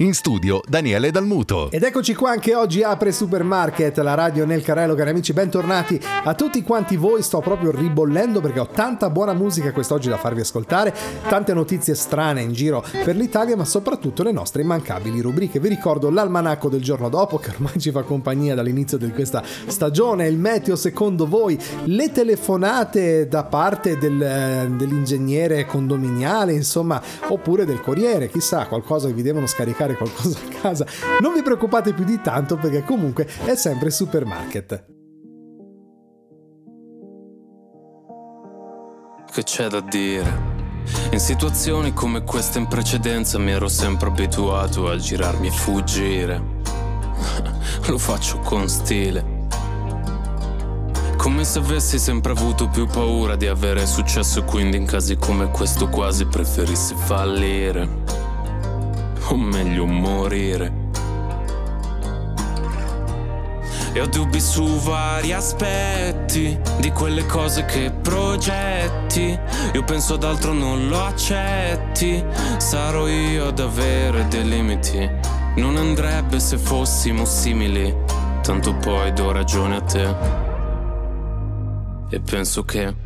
In studio Daniele Dalmuto. Ed eccoci qua anche oggi apre Supermarket, la radio nel carrello, cari amici, bentornati a tutti quanti voi. Sto proprio ribollendo perché ho tanta buona musica quest'oggi da farvi ascoltare, tante notizie strane in giro per l'Italia, ma soprattutto le nostre immancabili rubriche. Vi ricordo l'almanacco del giorno dopo che ormai ci fa compagnia dall'inizio di questa stagione, il meteo secondo voi, le telefonate da parte del, eh, dell'ingegnere condominiale, insomma, oppure del corriere, chissà, qualcosa che vi devono scaricare qualcosa a casa. Non vi preoccupate più di tanto perché comunque è sempre supermarket. Che c'è da dire? In situazioni come queste in precedenza mi ero sempre abituato a girarmi e fuggire. Lo faccio con stile. Come se avessi sempre avuto più paura di avere successo e quindi in casi come questo quasi preferissi fallire. O meglio morire. E ho dubbi su vari aspetti di quelle cose che progetti. Io penso ad altro non lo accetti. Sarò io ad avere dei limiti. Non andrebbe se fossimo simili. Tanto poi do ragione a te. E penso che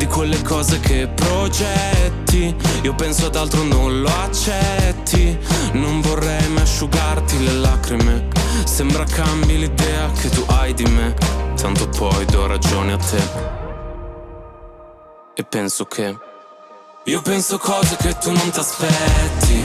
di quelle cose che progetti. Io penso ad altro, non lo accetti. Non vorrei mai asciugarti le lacrime. Sembra cambi l'idea che tu hai di me. Tanto poi do ragione a te. E penso che. Io penso cose che tu non ti aspetti.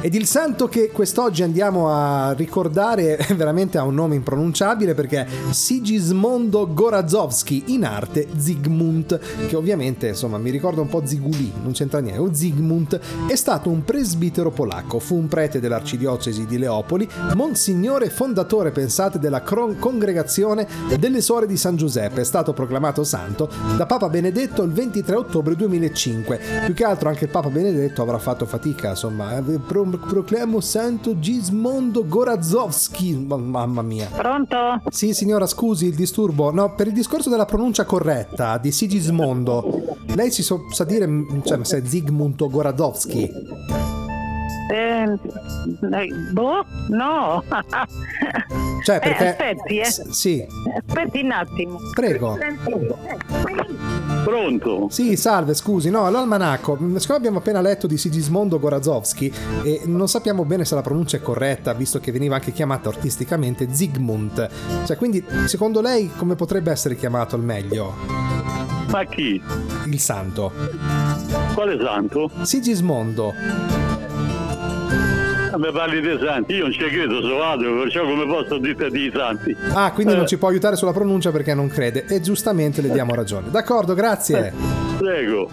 Ed il santo che quest'oggi andiamo a ricordare veramente ha un nome impronunciabile perché è Sigismondo Gorazowski, in arte Zygmunt, che ovviamente insomma mi ricorda un po' Ziguli, non c'entra niente. O Zygmunt è stato un presbitero polacco, fu un prete dell'arcidiocesi di Leopoli, monsignore fondatore, pensate, della congregazione delle suore di San Giuseppe, è stato proclamato santo da Papa Benedetto il 23 ottobre 2005. Più che altro anche il Papa Benedetto avrà fatto fatica, insomma, eh, proclamo santo Gismondo Gorazowski. Mamma mia. Pronto? Sì, signora, scusi il disturbo. No, per il discorso della pronuncia corretta di Sigismondo, lei si so, sa dire, cioè, se è Zygmunt Gorazowski. Eh, boh, no. Cioè, perché... Eh, aspetti, eh. S- sì. Aspetti un attimo. Prego. Pronto? Sì, salve, scusi. No, l'almanacco. Siccome abbiamo appena letto di Sigismondo Gorazowski e non sappiamo bene se la pronuncia è corretta, visto che veniva anche chiamato artisticamente Zygmunt. Cioè, quindi, secondo lei, come potrebbe essere chiamato al meglio? Ma chi? Il santo. Quale santo? Sigismondo. Mi parli dei santi, io non ci credo, so altro, perciò come posso dirti di santi? Ah, quindi non Eh. ci può aiutare sulla pronuncia perché non crede. E giustamente le diamo ragione. D'accordo, grazie. Prego.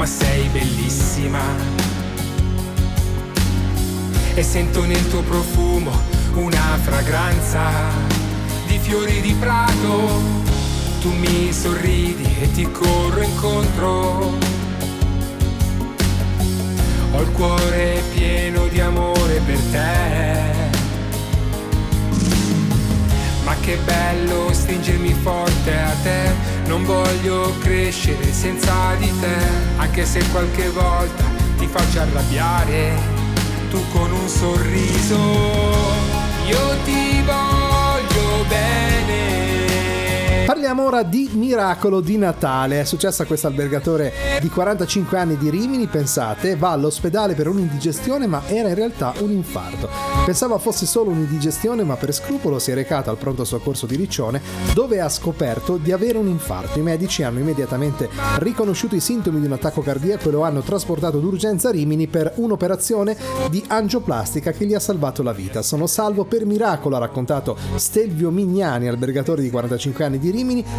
Ma sei bellissima. E sento nel tuo profumo una fragranza di fiori di prato. Tu mi sorridi e ti corro incontro. Ho il cuore pieno di amore per te. Ma che bello stringermi forte a te. Non voglio crescere senza di te. Anche se qualche volta ti faccio arrabbiare. Tu con un sorriso. Io ti voglio bene. Parliamo ora di miracolo di Natale. È successo a questo albergatore di 45 anni di Rimini, pensate, va all'ospedale per un'indigestione ma era in realtà un infarto. Pensava fosse solo un'indigestione ma per scrupolo si è recato al pronto soccorso di Riccione dove ha scoperto di avere un infarto. I medici hanno immediatamente riconosciuto i sintomi di un attacco cardiaco e lo hanno trasportato d'urgenza a Rimini per un'operazione di angioplastica che gli ha salvato la vita. Sono salvo per miracolo, ha raccontato Stelvio Mignani, albergatore di 45 anni di Rimini,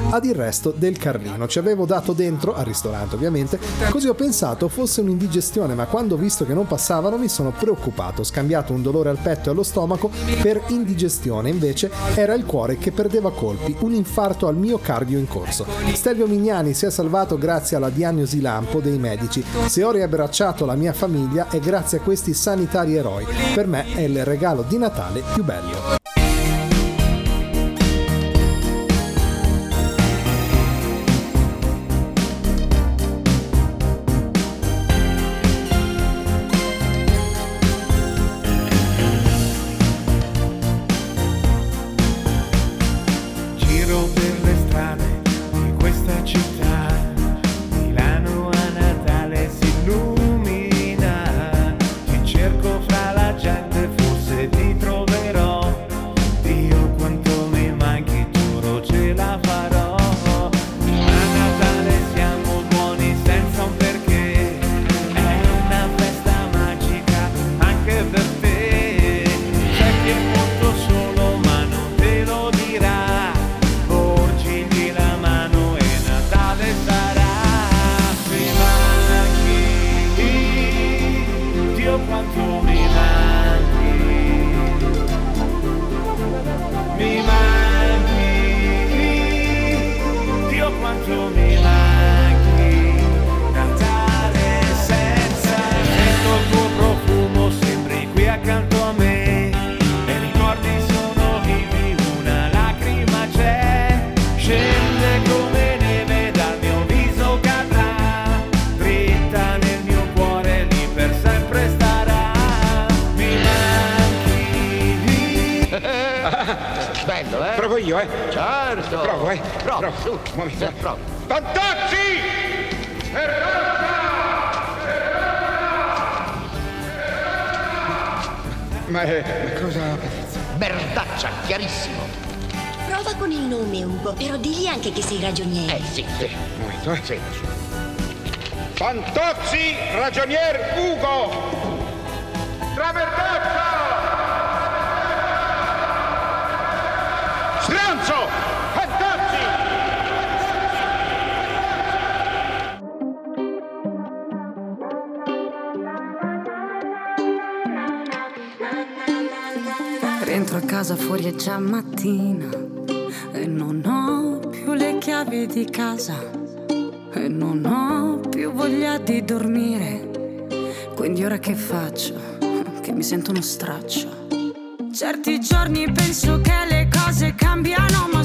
ad il resto del Carlino. Ci avevo dato dentro, al ristorante ovviamente, così ho pensato fosse un'indigestione, ma quando ho visto che non passavano mi sono preoccupato. Ho scambiato un dolore al petto e allo stomaco per indigestione, invece era il cuore che perdeva colpi, un infarto al miocardio in corso. Stelvio Mignani si è salvato grazie alla diagnosi lampo dei medici. Se ho riabbracciato la mia famiglia è grazie a questi sanitari eroi. Per me è il regalo di Natale più bello. Muovi, sì, pronto. Fantozzi! Errata! Errata! Errata! Ma è... Ma cosa... Merdaccia, chiarissimo. Prova con il nome, Ugo, però digli anche che sei ragioniere. Eh, sì, sì. Un momento, eh. sì. Fantozzi, ragionier Ugo! Travertaccia! è già mattina e non ho più le chiavi di casa e non ho più voglia di dormire. Quindi ora che faccio? Che mi sento uno straccio. Certi giorni penso che le cose cambiano, ma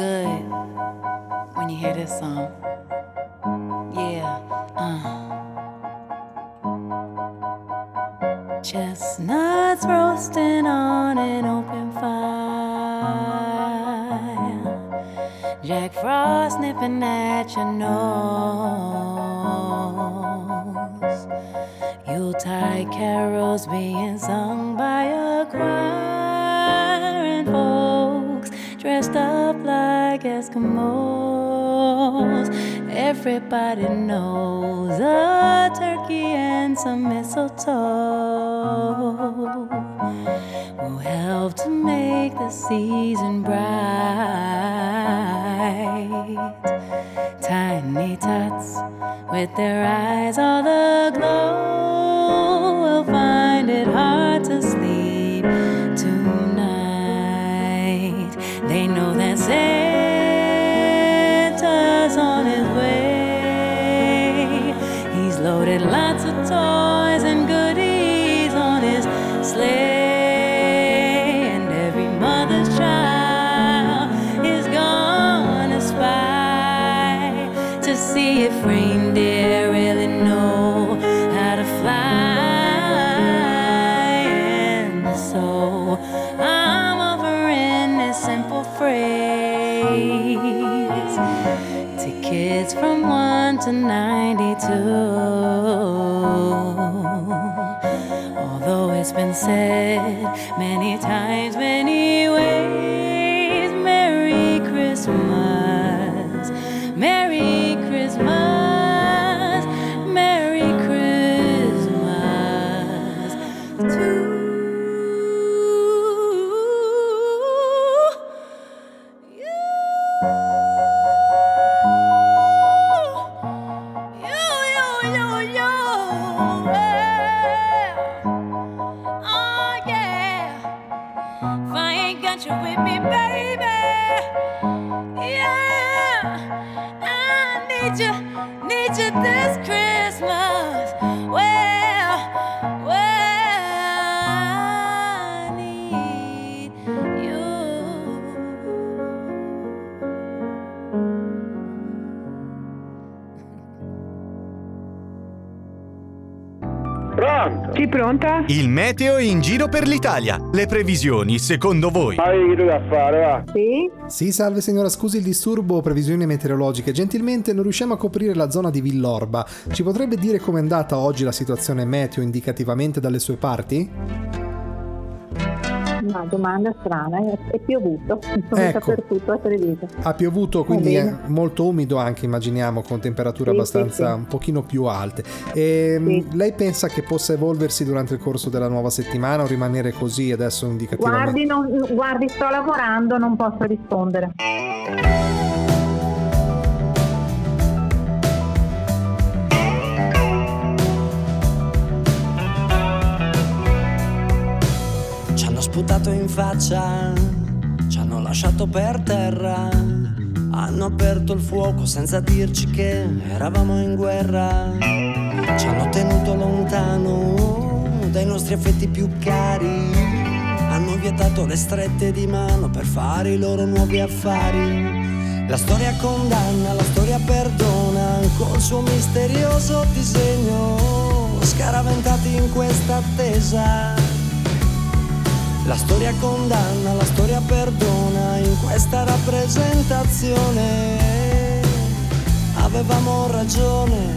good when you hear this song. Yeah, uh. Chestnuts roasting on an open fire. Jack Frost nipping at your nose. Yuletide carols being sung by a choir and folks dressed up. Eskimos. Everybody knows a turkey and some mistletoe will help to make the season bright. Tiny tots with their eyes all aglow. 92. Although it's been said many times, many ways, pronta? Il meteo in giro per l'Italia. Le previsioni, secondo voi? Ma che tu da fare, va? Sì? Sì, salve signora, scusi il disturbo, previsioni meteorologiche. Gentilmente non riusciamo a coprire la zona di Villorba. Ci potrebbe dire com'è andata oggi la situazione meteo indicativamente dalle sue parti? Una domanda strana, è, è piovuto, insomma Ecco. dappertutto a Treviso. Ha piovuto, quindi è molto umido anche, immaginiamo, con temperature Sì, abbastanza sì, sì. un pochino più alte. Ehm, Lei pensa che possa evolversi durante il corso della nuova settimana o rimanere così adesso indicativamente? Guardi, non- guardi, sto lavorando, non posso rispondere. Sputato in faccia, ci hanno lasciato per terra, hanno aperto il fuoco senza dirci che eravamo in guerra, ci hanno tenuto lontano dai nostri affetti più cari, hanno vietato le strette di mano per fare i loro nuovi affari. La storia condanna, la storia perdona, col suo misterioso disegno, scaraventati in questa attesa. La storia condanna, la storia perdona in questa rappresentazione. Avevamo ragione.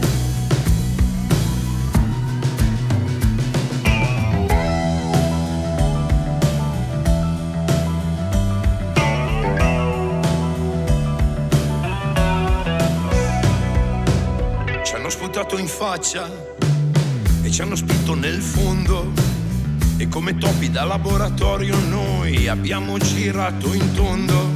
Ci hanno sputato in faccia e ci hanno spinto nel fondo. E come topi da laboratorio noi abbiamo girato in tondo.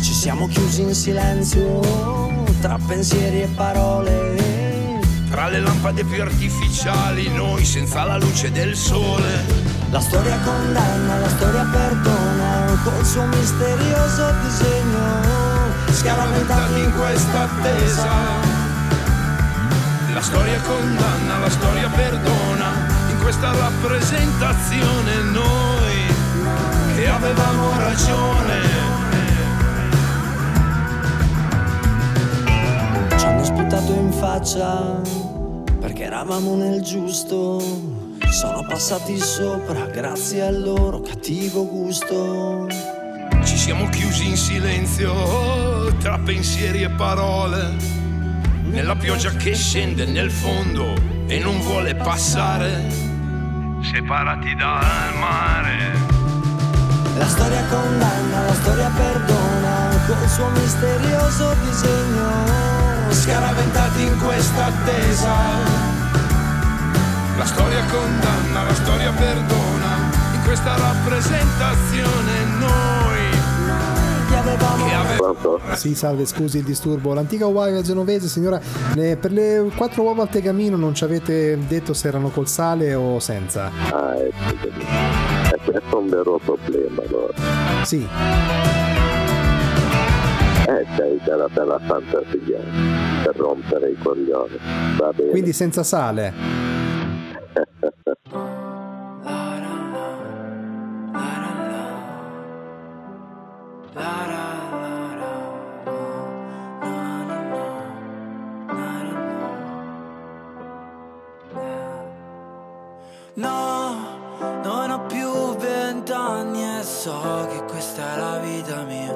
Ci siamo chiusi in silenzio tra pensieri e parole. Tra le lampade più artificiali, noi senza la luce del sole. La storia condanna, la storia perdona col suo misterioso disegno. Scaraventati in questa attesa. La storia condanna, la storia perdona. Questa rappresentazione noi che avevamo ragione. Ci hanno sputato in faccia perché eravamo nel giusto. Sono passati sopra grazie al loro cattivo gusto. Ci siamo chiusi in silenzio tra pensieri e parole. Nella pioggia che scende nel fondo e non vuole passare. Separati dal mare. La storia condanna, la storia perdona col suo misterioso disegno. Scaraventati in questa attesa. La storia condanna, la storia perdona. In questa rappresentazione noi Pronto? Sì, salve, scusi il disturbo. L'antica uova genovese, signora, per le quattro uova al tegamino non ci avete detto se erano col sale o senza? Ah, eh, scusami. Eh, questo è un vero problema, allora. Sì. Eh, sei della bella fantasia per rompere i coglioni. Va bene. Quindi senza sale. so che questa è la vita mia.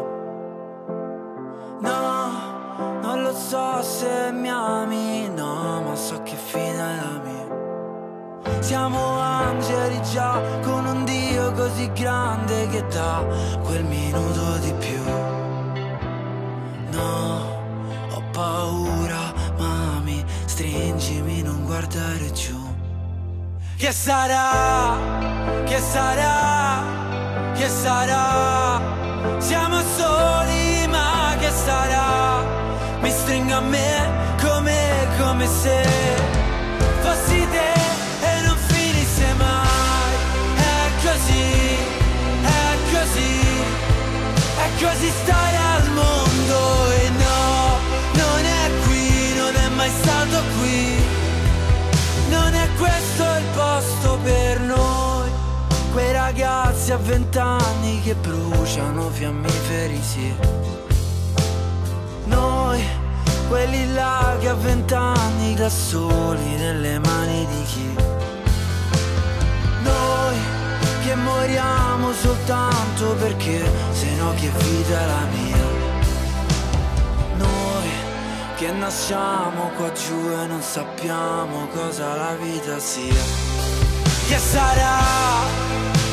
No, non lo so se mi ami, no, ma so che fine è la mia. Siamo angeli già con un Dio così grande che dà quel minuto di più. No, ho paura, mami, stringimi, non guardare giù. Che sarà? Che sarà? Che sarà? Siamo soli, ma che sarà? Mi stringo a me come, come se fossi te e non finisse mai. È così, è così, è così stare al mondo e no, non è qui, non è mai stato qui. Non è questo il posto per noi, ragazzi a vent'anni che bruciano fiammiferi, sì. Noi, quelli là che a vent'anni da soli nelle mani di chi? Noi che moriamo soltanto perché se no che vita è la mia? Noi che nasciamo qua giù e non sappiamo cosa la vita sia. Che sarà?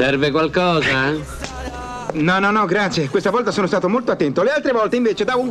Serve qualcosa? No, no, no, grazie. Questa volta sono stato molto attento. Le altre volte invece davo un...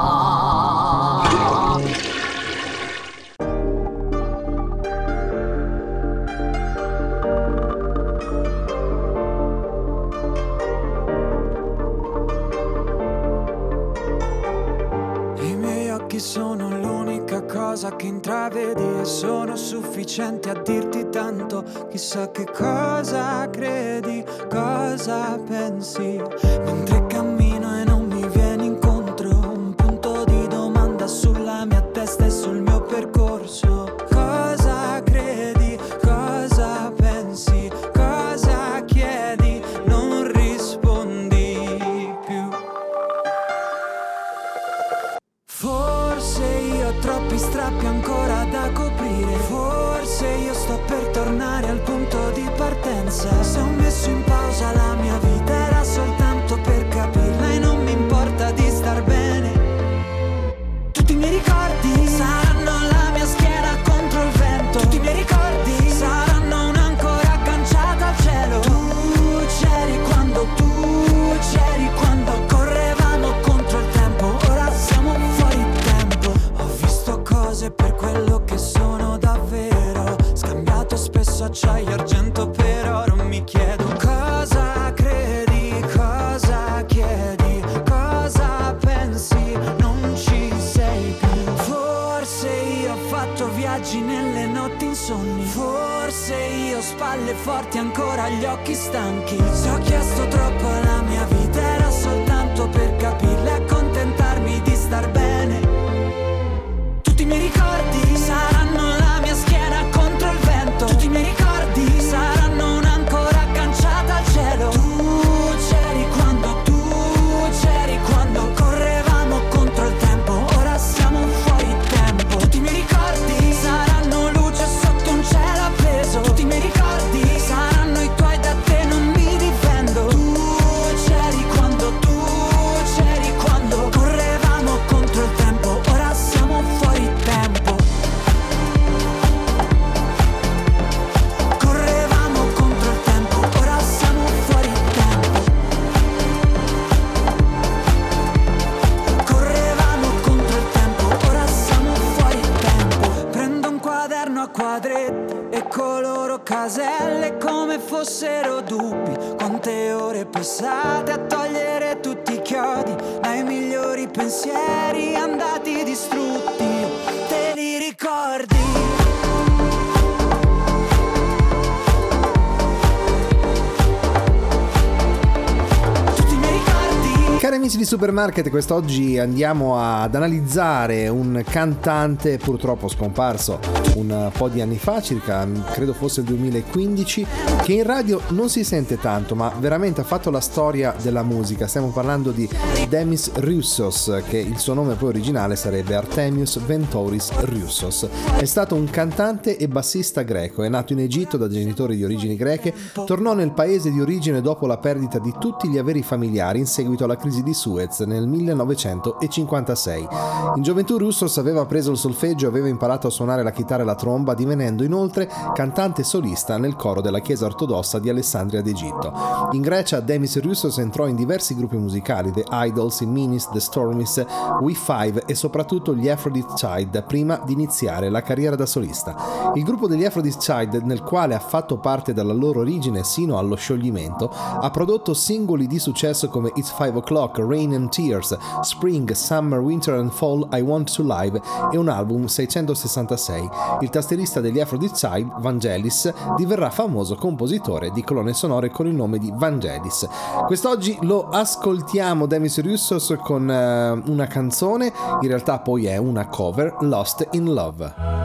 Intravedi e sono sufficienti a dirti tanto. Chissà che cosa credi, cosa pensi. Mentre cammino e non mi vieni incontro, un punto di domanda sulla mia testa e sul mio percorso. Partenza Se ho messo in pausa la mia vita era soltanto per capirla E non mi importa di star bene. Tutti i miei ricordi forti ancora gli occhi stanchi. Se ho chiesto troppo alla mia vita era soltanto per capirla e accontentarmi di e coloro caselle come fossero dubbi Quante ore passate a togliere tutti i chiodi Dai migliori pensieri andati distrutti Te li ricordi? Cari amici di Supermarket, quest'oggi andiamo ad analizzare un cantante purtroppo scomparso un po' di anni fa, circa credo fosse il 2015, che in radio non si sente tanto, ma veramente ha fatto la storia della musica. Stiamo parlando di Demis Roussos, che il suo nome poi originale sarebbe Artemius Ventoris Roussos. È stato un cantante e bassista greco, è nato in Egitto da genitori di origini greche, tornò nel paese di origine dopo la perdita di tutti gli averi familiari in seguito alla crisi di Suez nel 1956. In gioventù Russos aveva preso il solfeggio e aveva imparato a suonare la chitarra e la tromba, divenendo inoltre cantante solista nel coro della chiesa ortodossa di Alessandria d'Egitto. In Grecia Demis Roussos entrò in diversi gruppi musicali, The Idols, i Minis, The Stormies, We Five e soprattutto gli Aphrodite Child prima di iniziare la carriera da solista. Il gruppo degli Aphrodite Child, nel quale ha fatto parte dalla loro origine sino allo scioglimento, ha prodotto singoli di successo come It's Five O'Clock, Rain and Tears, Spring, Summer, Winter and Fall, I Want to Live e un album 666. Il tastierista degli Aphrodite Vangelis, diverrà famoso compositore di colonne sonore con il nome di Vangelis. Quest'oggi lo ascoltiamo Demis Roussos con eh, una canzone, in realtà poi è una cover, Lost in Love.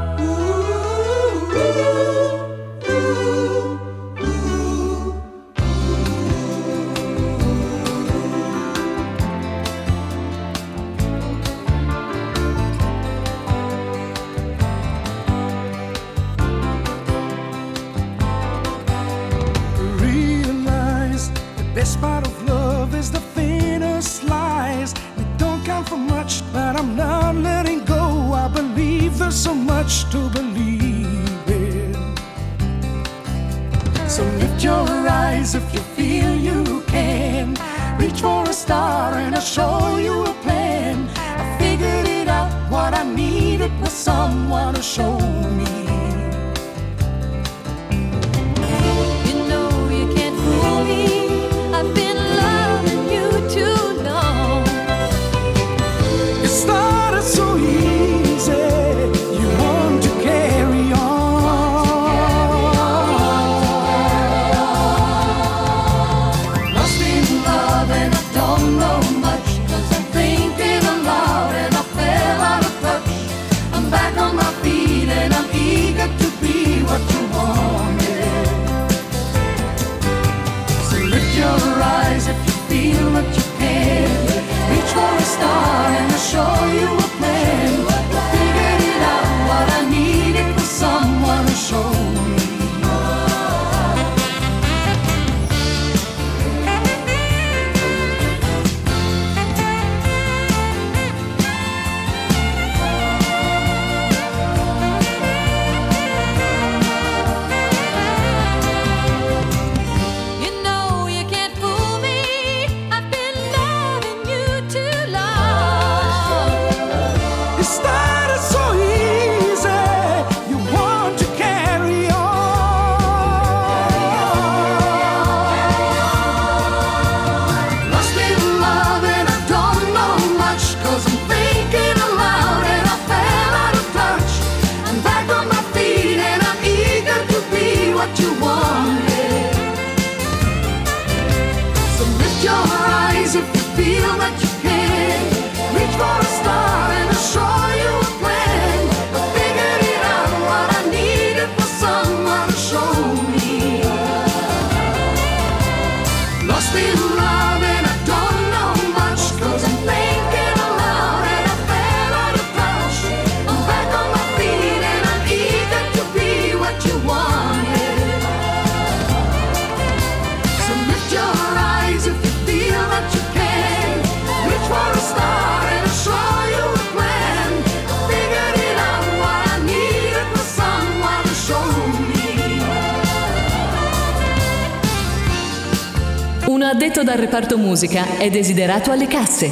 Addetto dal reparto musica è desiderato alle casse.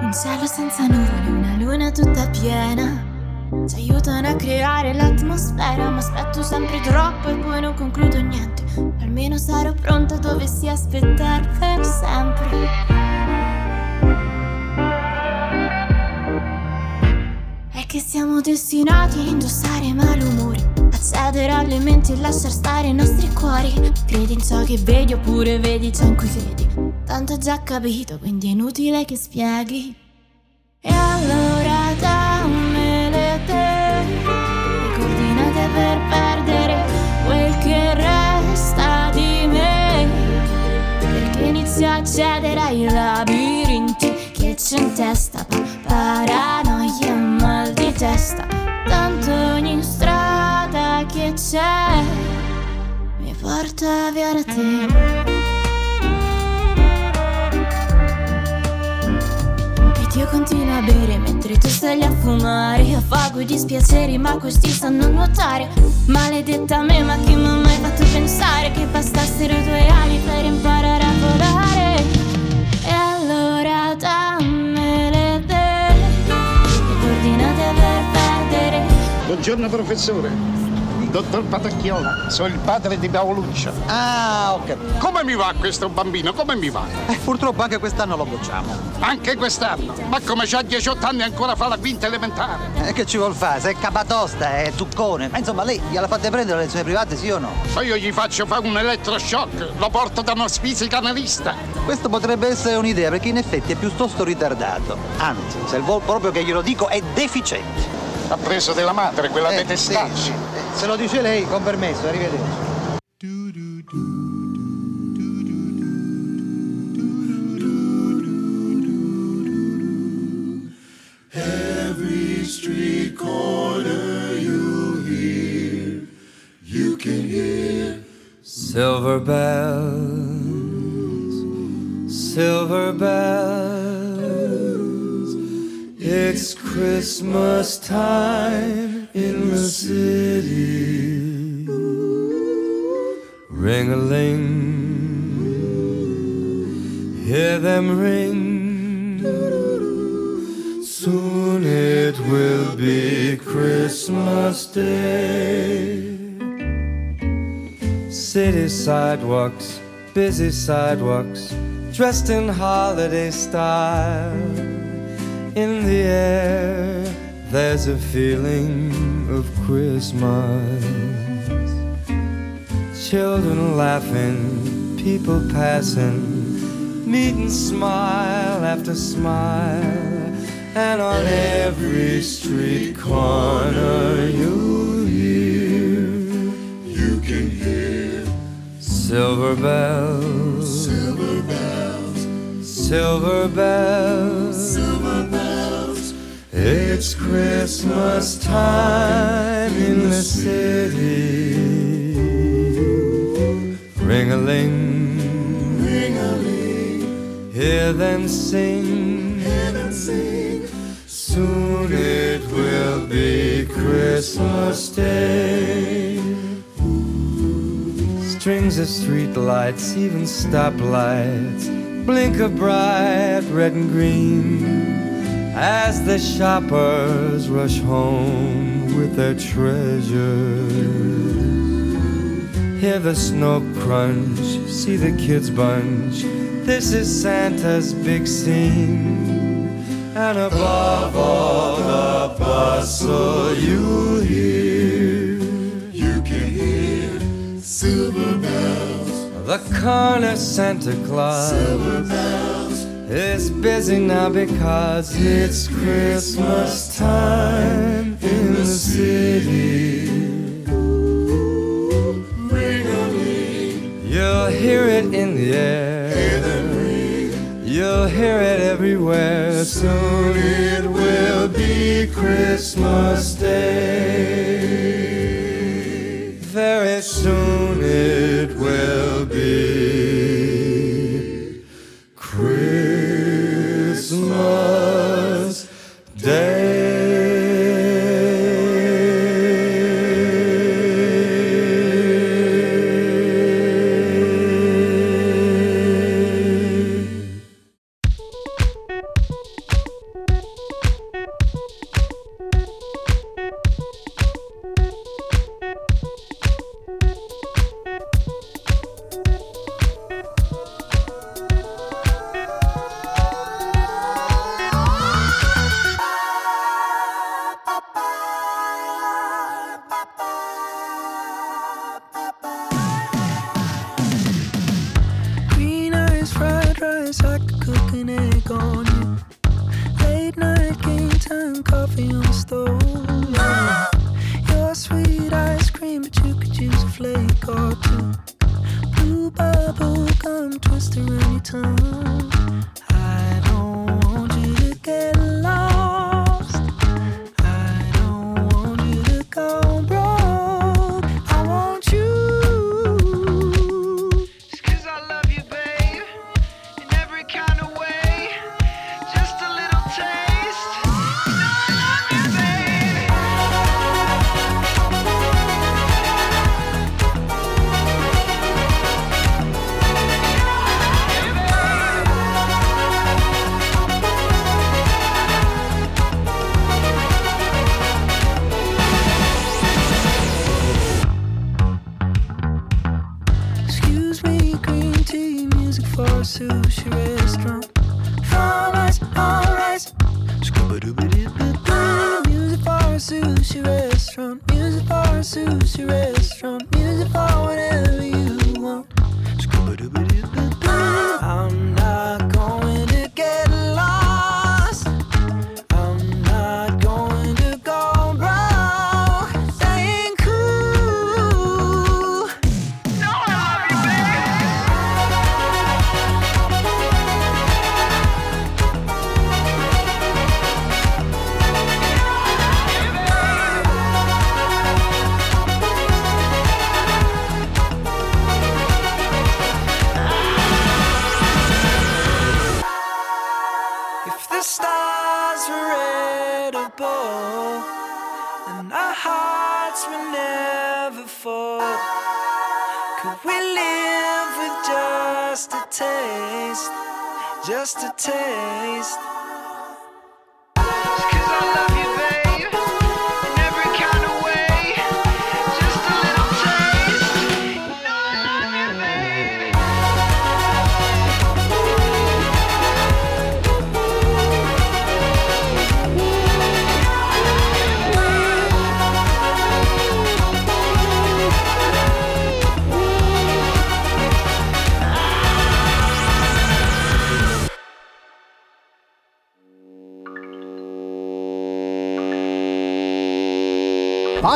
Un cielo senza nuvole, una luna tutta piena. Ci aiutano a creare l'atmosfera, ma aspetto sempre troppo e poi non concludo niente. Almeno sarò pronta dovessi aspettare per sempre. Che siamo destinati a indossare malumori, accedere alle menti e lasciar stare i nostri cuori. Credi in ciò che vedi oppure vedi ciò in cui credi. Tanto già capito, quindi è inutile che spieghi. E allora dammele te le coordinate per perdere quel che resta di me. Perché inizio a accedere ai labirinti che c'è in testa, pa- paranoia testa. Tanto ogni strada che c'è mi porta via da te. Ed io continuo a bere mentre tu stai a fumare Affago i dispiaceri ma questi sanno nuotare Maledetta me ma che mi ha mai fatto pensare Che bastassero due ali per imparare a volare Buongiorno professore. Dottor Patacchiola, sono il padre di Paoluccia. Ah, ok. Come mi va questo bambino? Come mi va? Eh, purtroppo anche quest'anno lo bocciamo. Anche quest'anno? Ma come c'ha 18 anni e ancora fa la quinta elementare? E che ci vuol fare? Se è capatosta, è tuccone. Ma insomma, lei gliela fate prendere le lezioni private, sì o no? Ma io gli faccio fare un elettroshock, lo porto da uno psicanalista. Questo potrebbe essere un'idea, perché in effetti è piuttosto ritardato. Anzi, se vuol proprio che glielo dico, è deficiente. Ha preso della madre, quella Eh, detestaccia. sì, sì. Se lo dice lei, con permesso, arrivederci. Every street corner you hear, you can hear Silver bells, silver bells, it's Christmas time in the city. Ring a ling, hear them ring. Soon it will be Christmas Day. City sidewalks, busy sidewalks, dressed in holiday style. In the air, there's a feeling of Christmas. Children laughing, people passing, meet and smile after smile. And on every street corner you'll hear, you can hear silver bells, silver bells, silver bells, silver bells. It's Christmas time in the city. Ring a ling, ring a ling. Hear them sing, hear them sing. Soon it will be Christmas Day. Strings of street lights, even stoplights, blink a bright red and green as the shoppers rush home with their treasures. Hear the snow crunch, see the kids bunch. This is Santa's big scene. And above all the bustle you hear, you can hear silver bells. The corner Santa Claus silver bells. Is busy now because it's Christmas time in the city. You'll hear it in the air. You'll hear it everywhere. Soon it will be Christmas Day.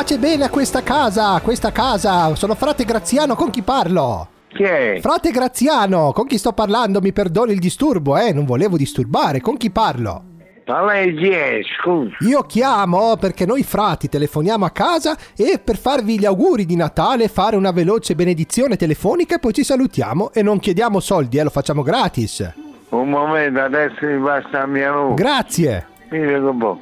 Pace bene a questa casa, a questa casa. Sono frate Graziano, con chi parlo? Chi è? Frate Graziano, con chi sto parlando? Mi perdoni il disturbo, eh? Non volevo disturbare. Con chi parlo? Ma lei chi è? Scusa. Io chiamo perché noi frati telefoniamo a casa e per farvi gli auguri di Natale fare una veloce benedizione telefonica e poi ci salutiamo e non chiediamo soldi, eh, lo facciamo gratis. Un momento, adesso mi basta la mia voce. Grazie. Mi vedo un po'.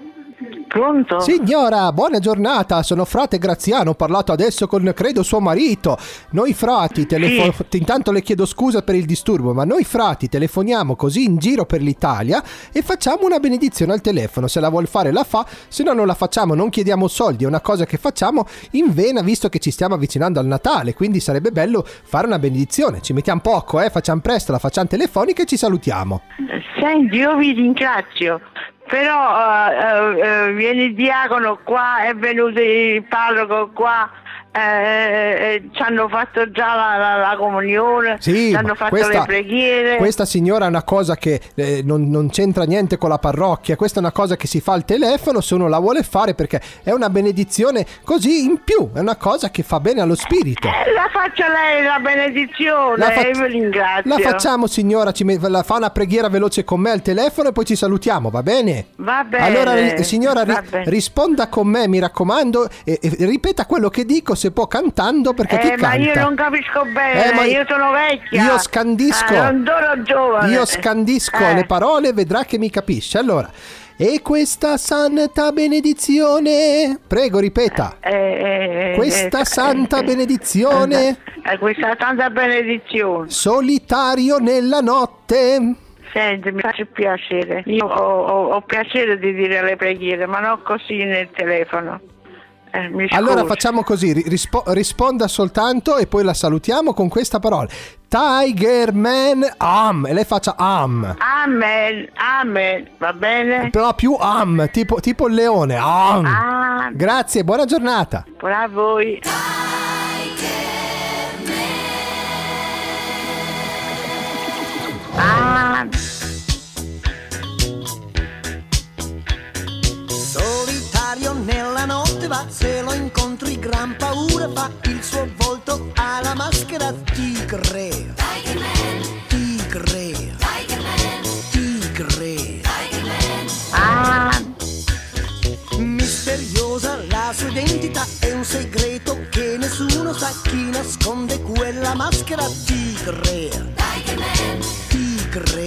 Pronto? Signora, buona giornata, sono frate Graziano, ho parlato adesso con, credo, suo marito. Noi frati, telefo- intanto le chiedo scusa per il disturbo, ma noi frati telefoniamo così in giro per l'Italia e facciamo una benedizione al telefono. Se la vuol fare la fa, se no non la facciamo, non chiediamo soldi, è una cosa che facciamo in vena visto che ci stiamo avvicinando al Natale, quindi sarebbe bello fare una benedizione. Ci mettiamo poco, eh, facciamo presto, la facciamo telefonica e ci salutiamo. Senti, io vi ringrazio, però eh, eh, eh, viene il diacono qua, è venuto il parroco qua, eh, eh, ci hanno fatto già la, la- la comunione, Sì, ci hanno fatto questa, le preghiere. questa signora è una cosa che eh, non, non c'entra niente con la parrocchia, questa è una cosa che si fa al telefono se uno la vuole fare perché è una benedizione così in più, è una cosa che fa bene allo spirito. Eh, la faccia lei la benedizione, La e vi ringrazio. La facciamo signora, ci met- la fa una preghiera veloce con me al telefono e poi ci salutiamo, va bene? Va bene. Allora signora ri- risponda con me, mi raccomando, e, e ripeta quello che dico se può cantando perché chi Eh, ma canta? io non capisco bene, Eh, ma io sono vecchia. Io scandisco. Ah, non sono giovane. Io scandisco Eh. le parole, vedrà che mi capisce. Allora, e questa santa benedizione, prego ripeta. Eh, eh, Questa eh, santa eh, benedizione, eh, questa santa benedizione. solitario nella notte. Senti, mi faccio piacere. Io ho, ho- ho piacere di dire le preghiere, ma non così nel telefono. Eh, Allora facciamo così, ri- rispo- risponda soltanto e poi la salutiamo con questa parola. Tiger Man Am, e lei faccia Am. Amen, amen, va bene? Però più Am, tipo, tipo il leone. Am. Ah, Grazie, buona giornata. buona a voi. Ah, Solitario notte va, se lo incontri gran paura fa, il suo volto ha la maschera tigre. Tigre. Tigre. ah, Misteriosa la sua identità, è un segreto che nessuno sa chi nasconde quella maschera. Tigre. Tigre.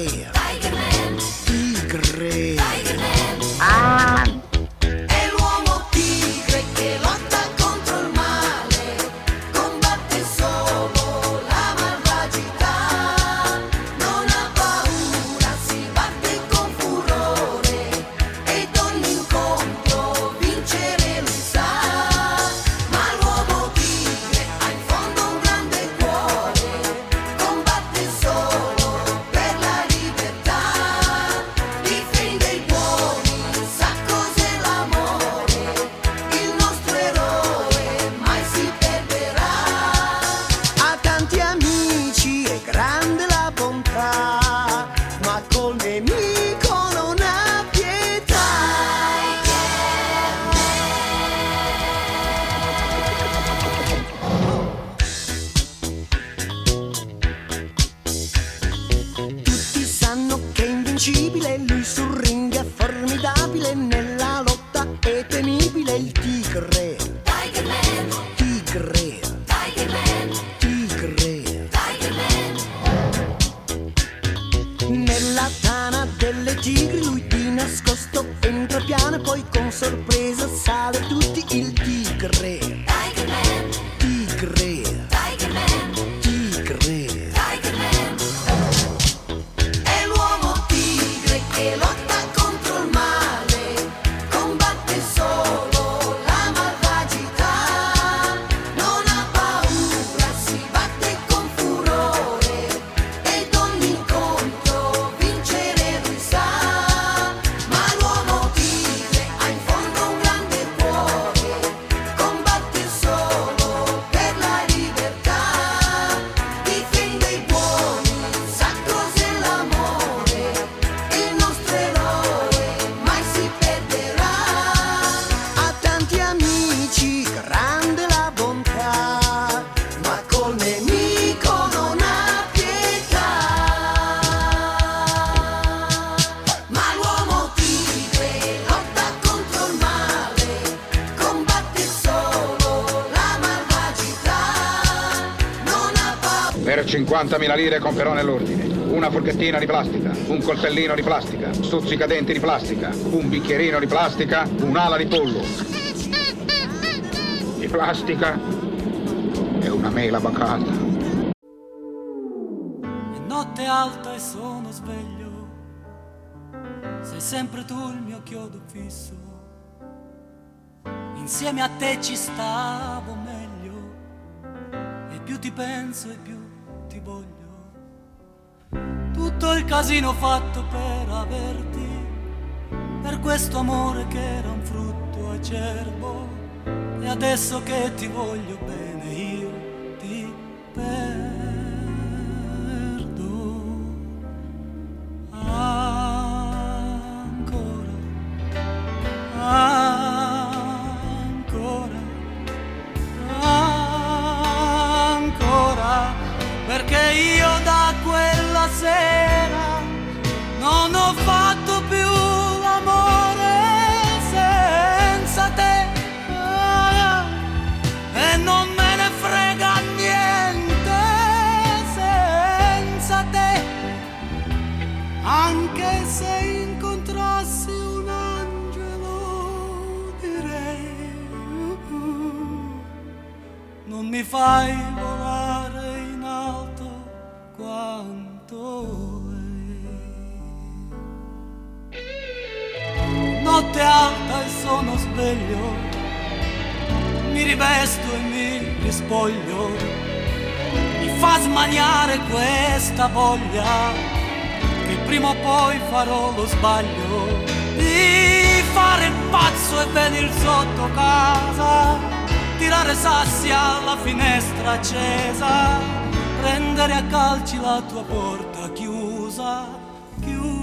50.000 lire comperò nell'ordine. Una forchettina di plastica, un coltellino di plastica, stuzzicadenti di plastica, un bicchierino di plastica, un'ala di pollo. Di plastica e una mela bacata. È notte alta e sono sveglio. Sei sempre tu il mio chiodo fisso. Insieme a te ci stavo meglio. E più ti penso e più ti voglio. Tutto il casino fatto per averti. Per questo amore che era un frutto acerbo. E adesso che ti voglio bene io ti perdo. Fai volare in alto quanto lei notte alta e sono sveglio mi rivesto e mi rispoglio. Mi fa smaniare questa voglia che prima o poi farò lo sbaglio. Di fare il pazzo e venir sotto casa, tirare sassi alla finestra accesa, prendere a calci la tua porta chiusa, chiusa.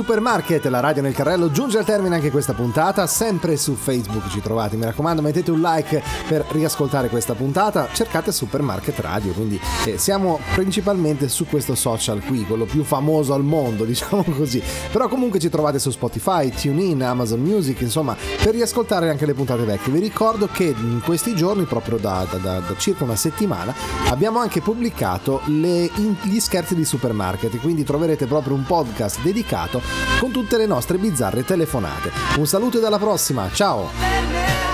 Supermarket, la radio nel carrello giunge al termine anche questa puntata, sempre su Facebook ci trovate, mi raccomando mettete un like per riascoltare questa puntata, cercate Supermarket Radio, quindi eh, siamo principalmente su questo social qui, quello più famoso al mondo, diciamo così, però comunque ci trovate su Spotify, TuneIn, Amazon Music, insomma, per riascoltare anche le puntate vecchie. Vi ricordo che in questi giorni, proprio da, da- da- da circa una settimana, abbiamo anche pubblicato le- in- gli scherzi di Supermarket, quindi troverete proprio un podcast dedicato con tutte le nostre bizzarre telefonate. Un saluto e alla prossima, ciao!